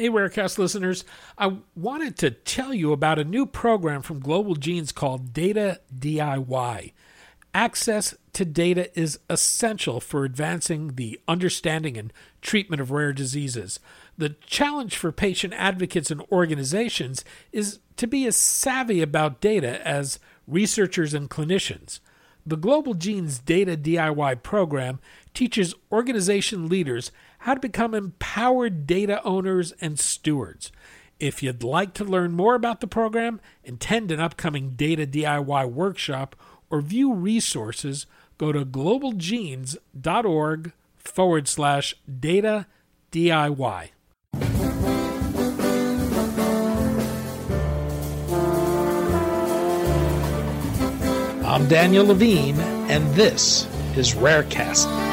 Hey, Rarecast listeners. I wanted to tell you about a new program from Global Genes called Data DIY. Access to data is essential for advancing the understanding and treatment of rare diseases. The challenge for patient advocates and organizations is to be as savvy about data as researchers and clinicians. The Global Genes Data DIY program teaches organization leaders how to become empowered data owners and stewards. If you'd like to learn more about the program, attend an upcoming Data DIY workshop, or view resources, go to globalgenes.org forward slash data DIY. I'm Daniel Levine, and this is Rarecast.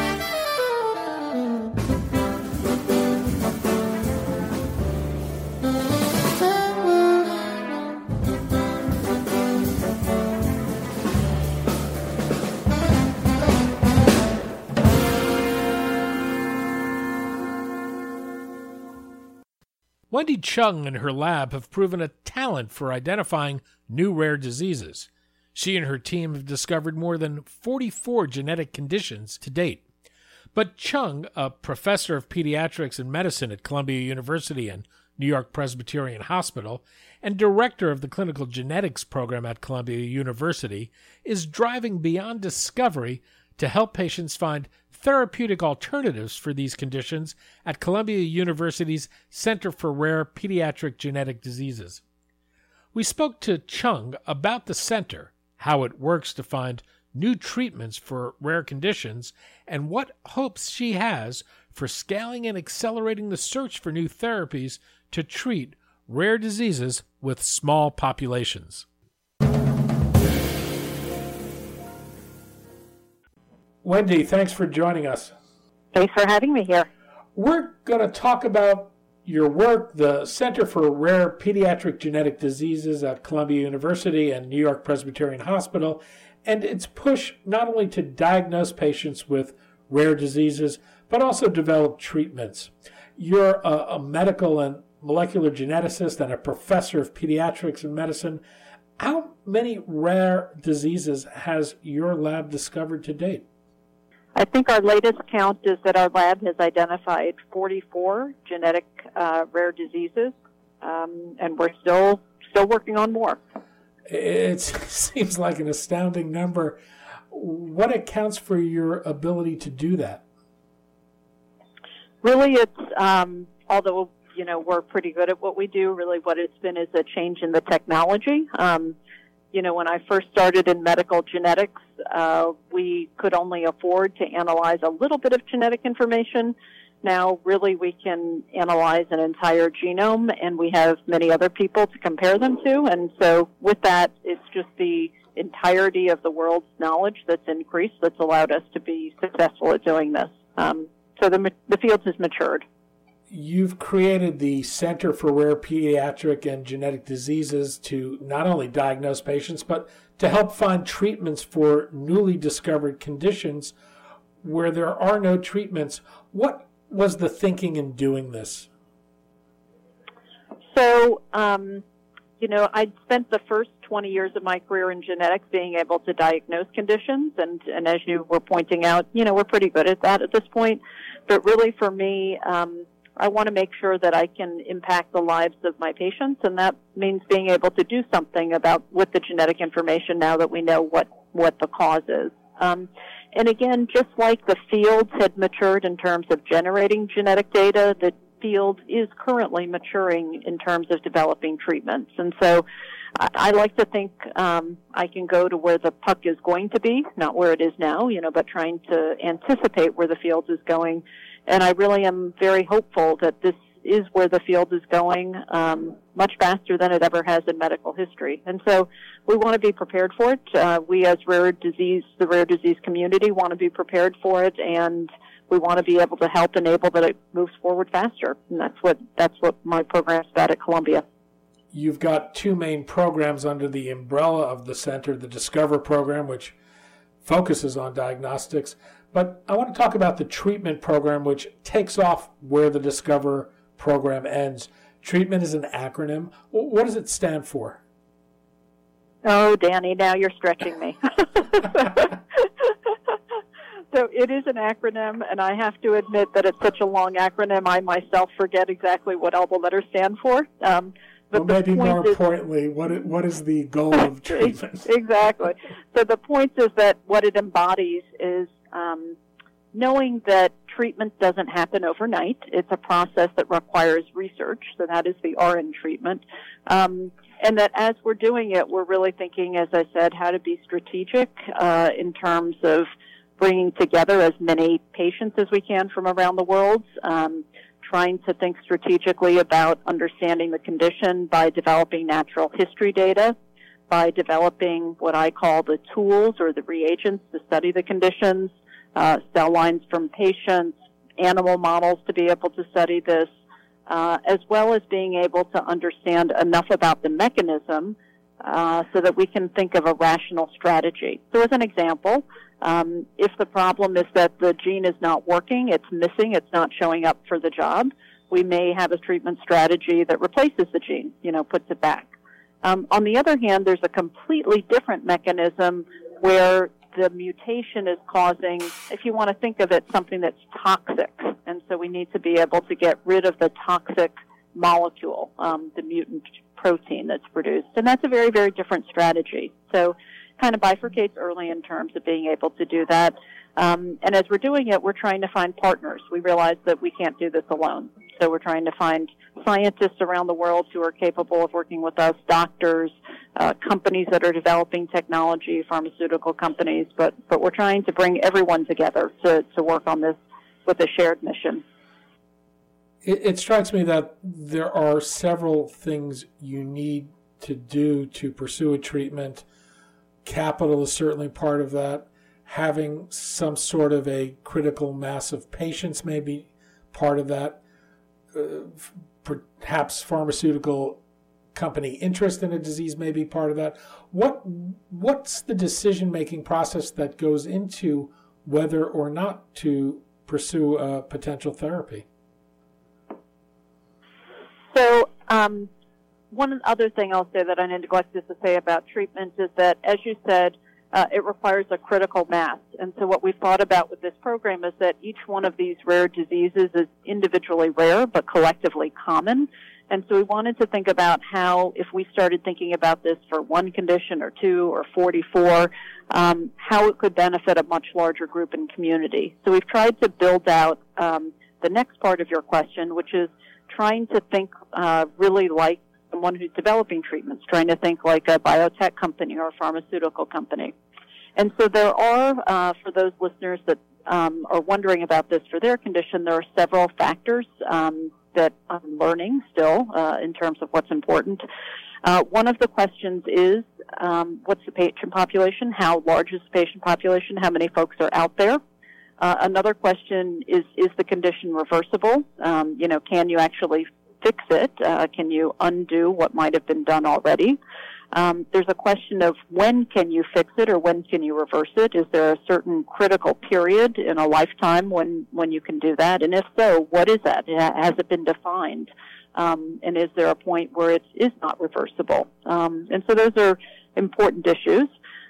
Wendy Chung and her lab have proven a talent for identifying new rare diseases. She and her team have discovered more than 44 genetic conditions to date. But Chung, a professor of pediatrics and medicine at Columbia University and New York Presbyterian Hospital, and director of the clinical genetics program at Columbia University, is driving beyond discovery to help patients find therapeutic alternatives for these conditions at Columbia University's Center for Rare Pediatric Genetic Diseases. We spoke to Chung about the center, how it works to find new treatments for rare conditions, and what hopes she has for scaling and accelerating the search for new therapies to treat rare diseases with small populations. Wendy, thanks for joining us. Thanks for having me here. We're going to talk about your work, the Center for Rare Pediatric Genetic Diseases at Columbia University and New York Presbyterian Hospital, and its push not only to diagnose patients with rare diseases, but also develop treatments. You're a, a medical and molecular geneticist and a professor of pediatrics and medicine. How many rare diseases has your lab discovered to date? I think our latest count is that our lab has identified 44 genetic uh, rare diseases, um, and we're still still working on more. It seems like an astounding number. What accounts for your ability to do that? Really, it's um, although you know we're pretty good at what we do. Really, what it's been is a change in the technology. Um, you know, when I first started in medical genetics, uh, we could only afford to analyze a little bit of genetic information. Now, really, we can analyze an entire genome, and we have many other people to compare them to. And so, with that, it's just the entirety of the world's knowledge that's increased that's allowed us to be successful at doing this. Um, so the, the field has matured you've created the Center for Rare Pediatric and Genetic Diseases to not only diagnose patients, but to help find treatments for newly discovered conditions where there are no treatments. What was the thinking in doing this? So, um, you know, I'd spent the first 20 years of my career in genetics being able to diagnose conditions, and, and as you were pointing out, you know, we're pretty good at that at this point. But really, for me, um, I want to make sure that I can impact the lives of my patients, and that means being able to do something about with the genetic information now that we know what what the cause is. Um, and again, just like the fields had matured in terms of generating genetic data, the field is currently maturing in terms of developing treatments. And so, I, I like to think um, I can go to where the puck is going to be, not where it is now, you know, but trying to anticipate where the field is going and I really am very hopeful that this is where the field is going um, much faster than it ever has in medical history. And so we want to be prepared for it. Uh, we, as rare disease, the rare disease community, want to be prepared for it, and we want to be able to help enable that it moves forward faster. And that's what that's what my program's about at Columbia. You've got two main programs under the umbrella of the center: the Discover program, which focuses on diagnostics, but I want to talk about the treatment program, which takes off where the Discover program ends. Treatment is an acronym. What does it stand for? Oh, Danny, now you're stretching me. so it is an acronym, and I have to admit that it's such a long acronym, I myself forget exactly what all the letters stand for. Um, but well, maybe more is, importantly, what what is the goal of treatment? exactly. So the point is that what it embodies is um, knowing that treatment doesn't happen overnight. It's a process that requires research. So that is the R in treatment. Um, and that as we're doing it, we're really thinking, as I said, how to be strategic uh, in terms of bringing together as many patients as we can from around the world. Um, trying to think strategically about understanding the condition by developing natural history data, by developing what I call the tools or the reagents to study the conditions, uh, cell lines from patients, animal models to be able to study this, uh, as well as being able to understand enough about the mechanism uh, so that we can think of a rational strategy. So, as an example, um, if the problem is that the gene is not working, it's missing, it's not showing up for the job, we may have a treatment strategy that replaces the gene, you know, puts it back. Um, on the other hand, there's a completely different mechanism where the mutation is causing, if you want to think of it, something that's toxic. And so we need to be able to get rid of the toxic molecule, um, the mutant protein that's produced. And that's a very, very different strategy. So kind of bifurcates early in terms of being able to do that. Um, and as we're doing it, we're trying to find partners. We realize that we can't do this alone. So we're trying to find scientists around the world who are capable of working with us, doctors, uh, companies that are developing technology, pharmaceutical companies, but, but we're trying to bring everyone together to, to work on this with a shared mission. It, it strikes me that there are several things you need to do to pursue a treatment Capital is certainly part of that. Having some sort of a critical mass of patients may be part of that. Uh, perhaps pharmaceutical company interest in a disease may be part of that. What what's the decision making process that goes into whether or not to pursue a potential therapy? So um, one other thing I'll say that I neglected to say about treatment is that, as you said, uh, it requires a critical mass. And so what we've thought about with this program is that each one of these rare diseases is individually rare, but collectively common. And so we wanted to think about how, if we started thinking about this for one condition or two or 44, um, how it could benefit a much larger group and community. So we've tried to build out um, the next part of your question, which is trying to think uh, really like someone who's developing treatments, trying to think like a biotech company or a pharmaceutical company. And so there are, uh, for those listeners that um, are wondering about this for their condition, there are several factors um, that I'm learning still uh, in terms of what's important. Uh, one of the questions is, um, what's the patient population? How large is the patient population? How many folks are out there? Uh, another question is, is the condition reversible? Um, you know, can you actually fix it? Uh, can you undo what might have been done already? Um, there's a question of when can you fix it or when can you reverse it? Is there a certain critical period in a lifetime when, when you can do that? And if so, what is that? Has it been defined? Um, and is there a point where it is not reversible? Um, and so those are important issues.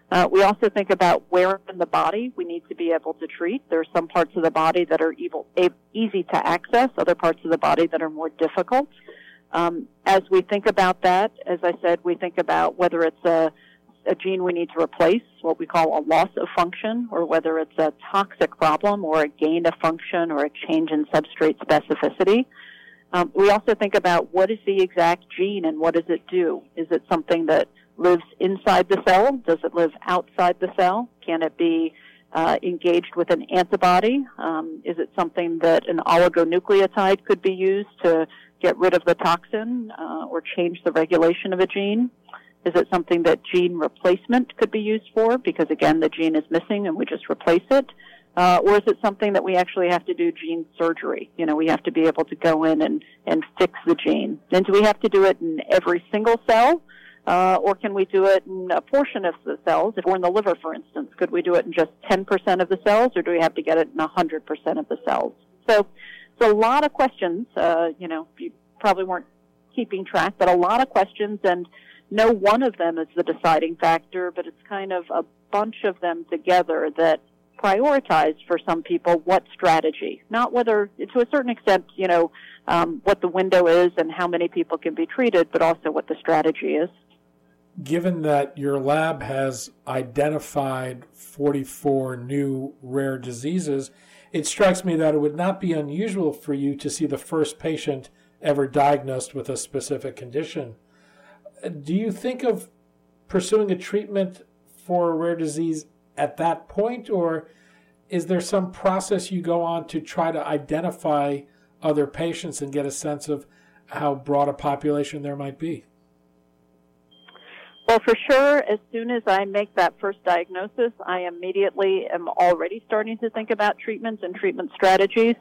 Uh, we also think about where in the body we need to be able to treat. There are some parts of the body that are evil, a, easy to access, other parts of the body that are more difficult. Um, as we think about that, as I said, we think about whether it's a, a gene we need to replace, what we call a loss of function, or whether it's a toxic problem or a gain of function or a change in substrate specificity. Um, we also think about what is the exact gene and what does it do? Is it something that lives inside the cell? Does it live outside the cell? Can it be uh, engaged with an antibody? Um, is it something that an oligonucleotide could be used to get rid of the toxin uh, or change the regulation of a gene? Is it something that gene replacement could be used for? Because again, the gene is missing and we just replace it. Uh, or is it something that we actually have to do gene surgery? You know, we have to be able to go in and, and fix the gene. And do we have to do it in every single cell? Uh, or can we do it in a portion of the cells? If we're in the liver, for instance, could we do it in just 10% of the cells, or do we have to get it in 100% of the cells? So it's a lot of questions. Uh, you know, you probably weren't keeping track, but a lot of questions, and no one of them is the deciding factor, but it's kind of a bunch of them together that prioritize for some people what strategy, not whether, to a certain extent, you know, um, what the window is and how many people can be treated, but also what the strategy is. Given that your lab has identified 44 new rare diseases, it strikes me that it would not be unusual for you to see the first patient ever diagnosed with a specific condition. Do you think of pursuing a treatment for a rare disease at that point, or is there some process you go on to try to identify other patients and get a sense of how broad a population there might be? Well, for sure, as soon as I make that first diagnosis, I immediately am already starting to think about treatments and treatment strategies.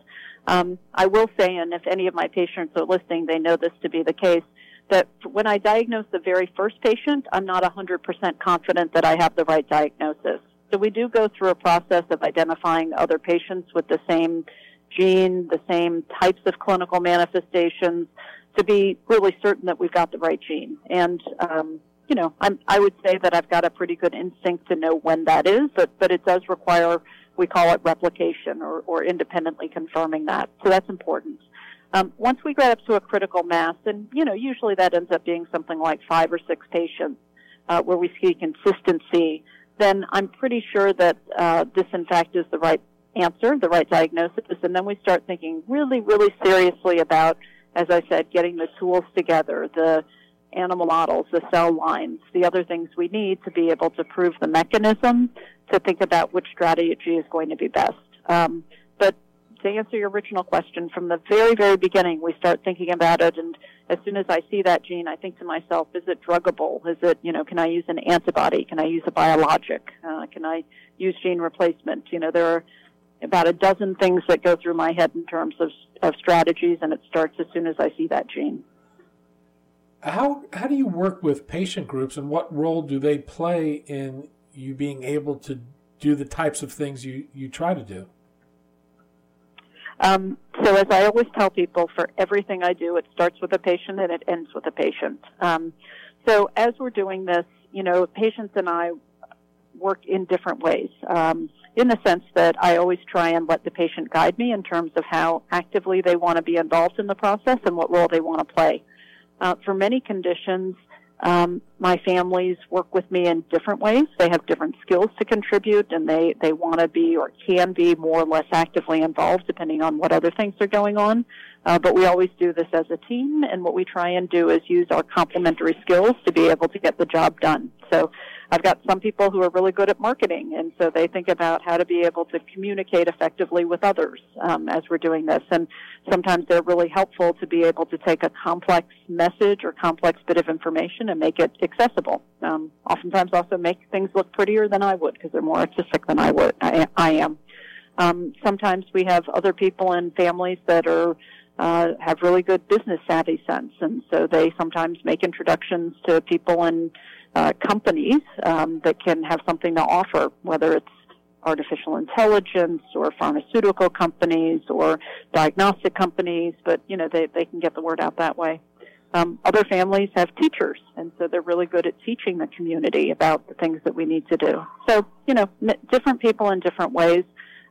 Um, I will say, and if any of my patients are listening, they know this to be the case, that when I diagnose the very first patient, I'm not 100% confident that I have the right diagnosis. So we do go through a process of identifying other patients with the same gene, the same types of clinical manifestations to be really certain that we've got the right gene. And, um, you know, I'm, I would say that I've got a pretty good instinct to know when that is, but, but it does require, we call it replication or, or independently confirming that. So that's important. Um, once we get up to a critical mass, and, you know, usually that ends up being something like five or six patients, uh, where we see consistency, then I'm pretty sure that uh, this, in fact, is the right answer, the right diagnosis, and then we start thinking really, really seriously about, as I said, getting the tools together, the animal models, the cell lines, the other things we need to be able to prove the mechanism to think about which strategy is going to be best. Um, but to answer your original question, from the very, very beginning, we start thinking about it, and as soon as I see that gene, I think to myself, is it druggable? Is it, you know, can I use an antibody? Can I use a biologic? Uh, can I use gene replacement? You know, there are about a dozen things that go through my head in terms of, of strategies, and it starts as soon as I see that gene. How, how do you work with patient groups, and what role do they play in you being able to do the types of things you, you try to do? Um, so, as I always tell people, for everything I do, it starts with a patient and it ends with a patient. Um, so, as we're doing this, you know, patients and I work in different ways. Um, in the sense that I always try and let the patient guide me in terms of how actively they want to be involved in the process and what role they want to play. Uh, for many conditions, um, my families work with me in different ways. They have different skills to contribute, and they they want to be or can be more or less actively involved, depending on what other things are going on. Uh, but we always do this as a team, and what we try and do is use our complementary skills to be able to get the job done. So I've got some people who are really good at marketing, and so they think about how to be able to communicate effectively with others um, as we're doing this. And sometimes they're really helpful to be able to take a complex message or complex bit of information and make it accessible. Um, oftentimes, also make things look prettier than I would because they're more artistic than I would. I, I am. Um, sometimes we have other people in families that are uh, have really good business savvy sense, and so they sometimes make introductions to people in uh, companies um, that can have something to offer, whether it's artificial intelligence or pharmaceutical companies or diagnostic companies, but you know they, they can get the word out that way. Um, other families have teachers, and so they're really good at teaching the community about the things that we need to do. So you know, different people in different ways,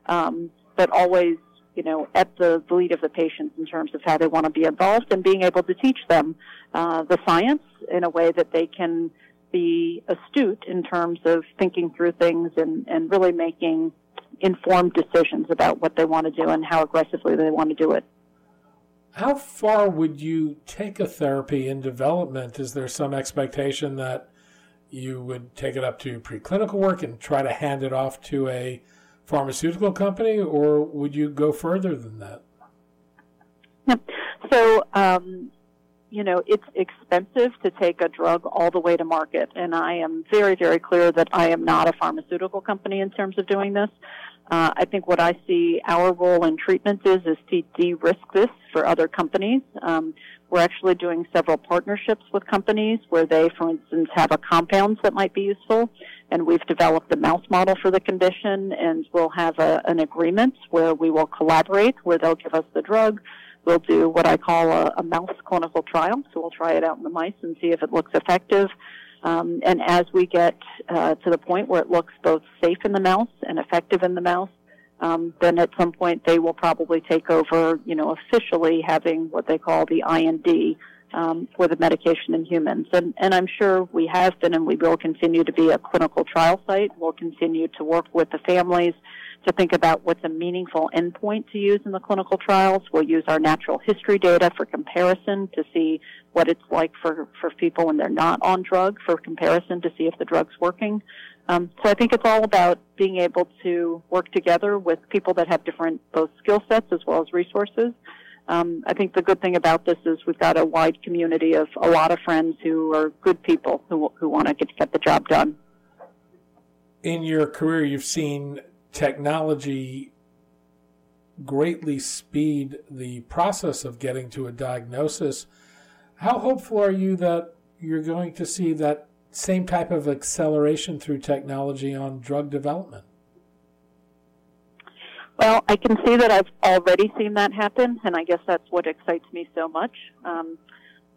um, but always you know at the lead of the patients in terms of how they want to be involved and being able to teach them uh, the science in a way that they can be astute in terms of thinking through things and, and really making informed decisions about what they want to do and how aggressively they want to do it. How far would you take a therapy in development? Is there some expectation that you would take it up to preclinical work and try to hand it off to a pharmaceutical company, or would you go further than that? So, um, you know, it's expensive to take a drug all the way to market. And I am very, very clear that I am not a pharmaceutical company in terms of doing this. Uh, I think what I see our role in treatment is is to de-risk this for other companies. Um, we're actually doing several partnerships with companies where they, for instance, have a compound that might be useful, and we've developed the mouse model for the condition, and we'll have a, an agreement where we will collaborate, where they'll give us the drug. We'll do what I call a, a mouse clinical trial, so we'll try it out in the mice and see if it looks effective. Um, and as we get uh, to the point where it looks both safe in the mouse and effective in the mouse, um, then at some point they will probably take over, you know, officially having what they call the IND um, for the medication in humans. And, and I'm sure we have been and we will continue to be a clinical trial site. We'll continue to work with the families to think about what's a meaningful endpoint to use in the clinical trials. We'll use our natural history data for comparison to see what it's like for, for people when they're not on drug for comparison to see if the drug's working. Um, so I think it's all about being able to work together with people that have different both skill sets as well as resources. Um, I think the good thing about this is we've got a wide community of a lot of friends who are good people who who want to get get the job done. In your career, you've seen technology greatly speed the process of getting to a diagnosis. How hopeful are you that you're going to see that same type of acceleration through technology on drug development? Well, I can see that I've already seen that happen, and I guess that's what excites me so much. Um,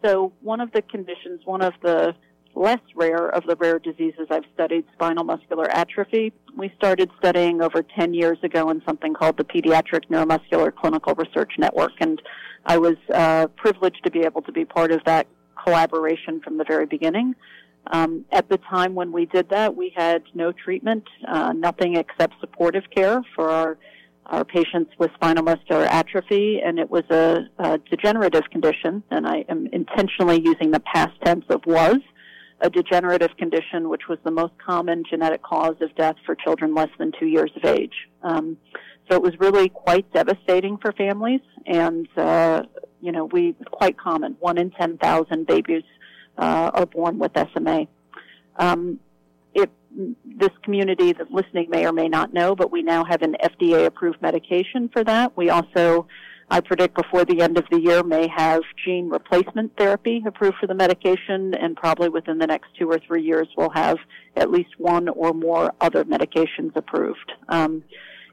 so, one of the conditions, one of the less rare of the rare diseases I've studied, spinal muscular atrophy. We started studying over 10 years ago in something called the Pediatric Neuromuscular Clinical Research Network, and I was uh, privileged to be able to be part of that collaboration from the very beginning. Um, at the time when we did that, we had no treatment, uh, nothing except supportive care for our our patients with spinal muscular atrophy, and it was a, a degenerative condition. And I am intentionally using the past tense of was a degenerative condition, which was the most common genetic cause of death for children less than two years of age. Um, so it was really quite devastating for families, and uh, you know, we quite common. One in ten thousand babies uh, are born with SMA. Um, it, this community that's listening may or may not know, but we now have an FDA approved medication for that. We also, I predict before the end of the year, may have gene replacement therapy approved for the medication, and probably within the next two or three years, we'll have at least one or more other medications approved. Um,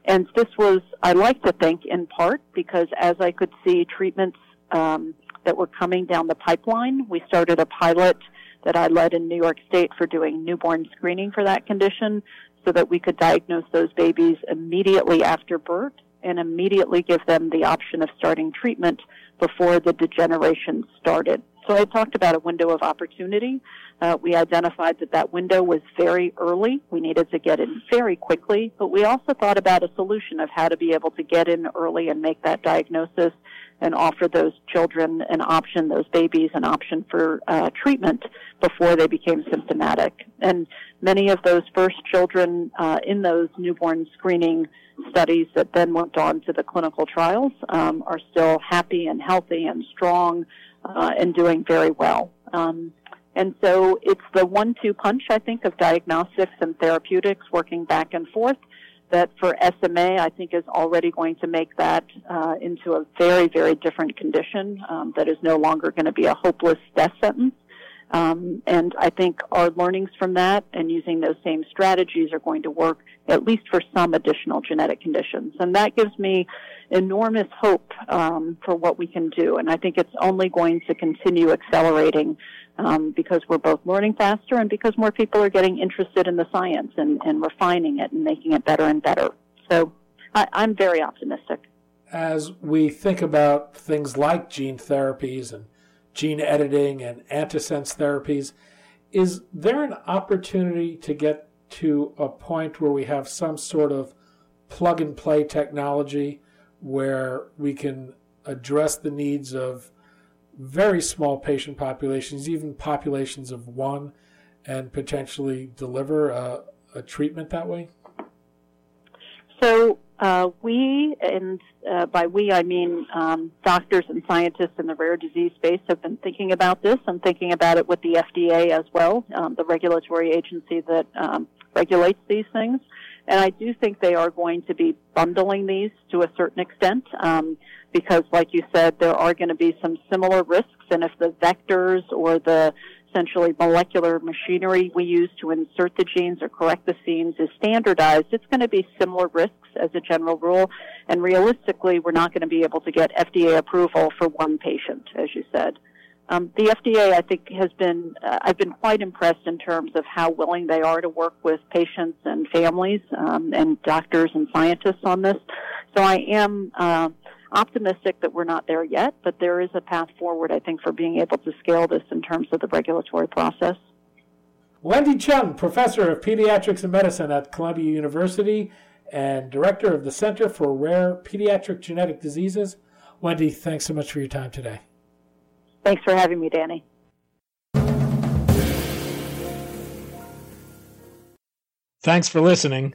and this was, I like to think, in part because as I could see treatments um, that were coming down the pipeline. We started a pilot that I led in New York State for doing newborn screening for that condition so that we could diagnose those babies immediately after birth and immediately give them the option of starting treatment before the degeneration started. So I talked about a window of opportunity. Uh, we identified that that window was very early. We needed to get in very quickly, but we also thought about a solution of how to be able to get in early and make that diagnosis and offer those children an option, those babies an option for uh, treatment before they became symptomatic. And many of those first children uh, in those newborn screening studies that then went on to the clinical trials um, are still happy and healthy and strong uh, and doing very well. Um, and so it's the one-two punch, I think, of diagnostics and therapeutics working back and forth that for SMA, I think is already going to make that uh, into a very, very different condition um, that is no longer going to be a hopeless death sentence. Um, and I think our learnings from that and using those same strategies are going to work at least for some additional genetic conditions. And that gives me enormous hope um, for what we can do. And I think it's only going to continue accelerating um, because we're both learning faster and because more people are getting interested in the science and, and refining it and making it better and better. So I, I'm very optimistic. As we think about things like gene therapies and gene editing and antisense therapies, is there an opportunity to get to a point where we have some sort of plug and play technology where we can address the needs of very small patient populations, even populations of one, and potentially deliver a, a treatment that way? So uh, we, and uh, by we I mean um, doctors and scientists in the rare disease space, have been thinking about this. I'm thinking about it with the FDA as well, um, the regulatory agency that um, regulates these things. And I do think they are going to be bundling these to a certain extent. Um, because, like you said, there are going to be some similar risks, and if the vectors or the essentially molecular machinery we use to insert the genes or correct the genes is standardized, it's going to be similar risks as a general rule. And realistically, we're not going to be able to get FDA approval for one patient, as you said. Um, the FDA, I think, has been, uh, I've been quite impressed in terms of how willing they are to work with patients and families um, and doctors and scientists on this. So I am uh, optimistic that we're not there yet, but there is a path forward, I think, for being able to scale this in terms of the regulatory process. Wendy Chung, professor of pediatrics and medicine at Columbia University and director of the Center for Rare Pediatric Genetic Diseases. Wendy, thanks so much for your time today. Thanks for having me, Danny. Thanks for listening.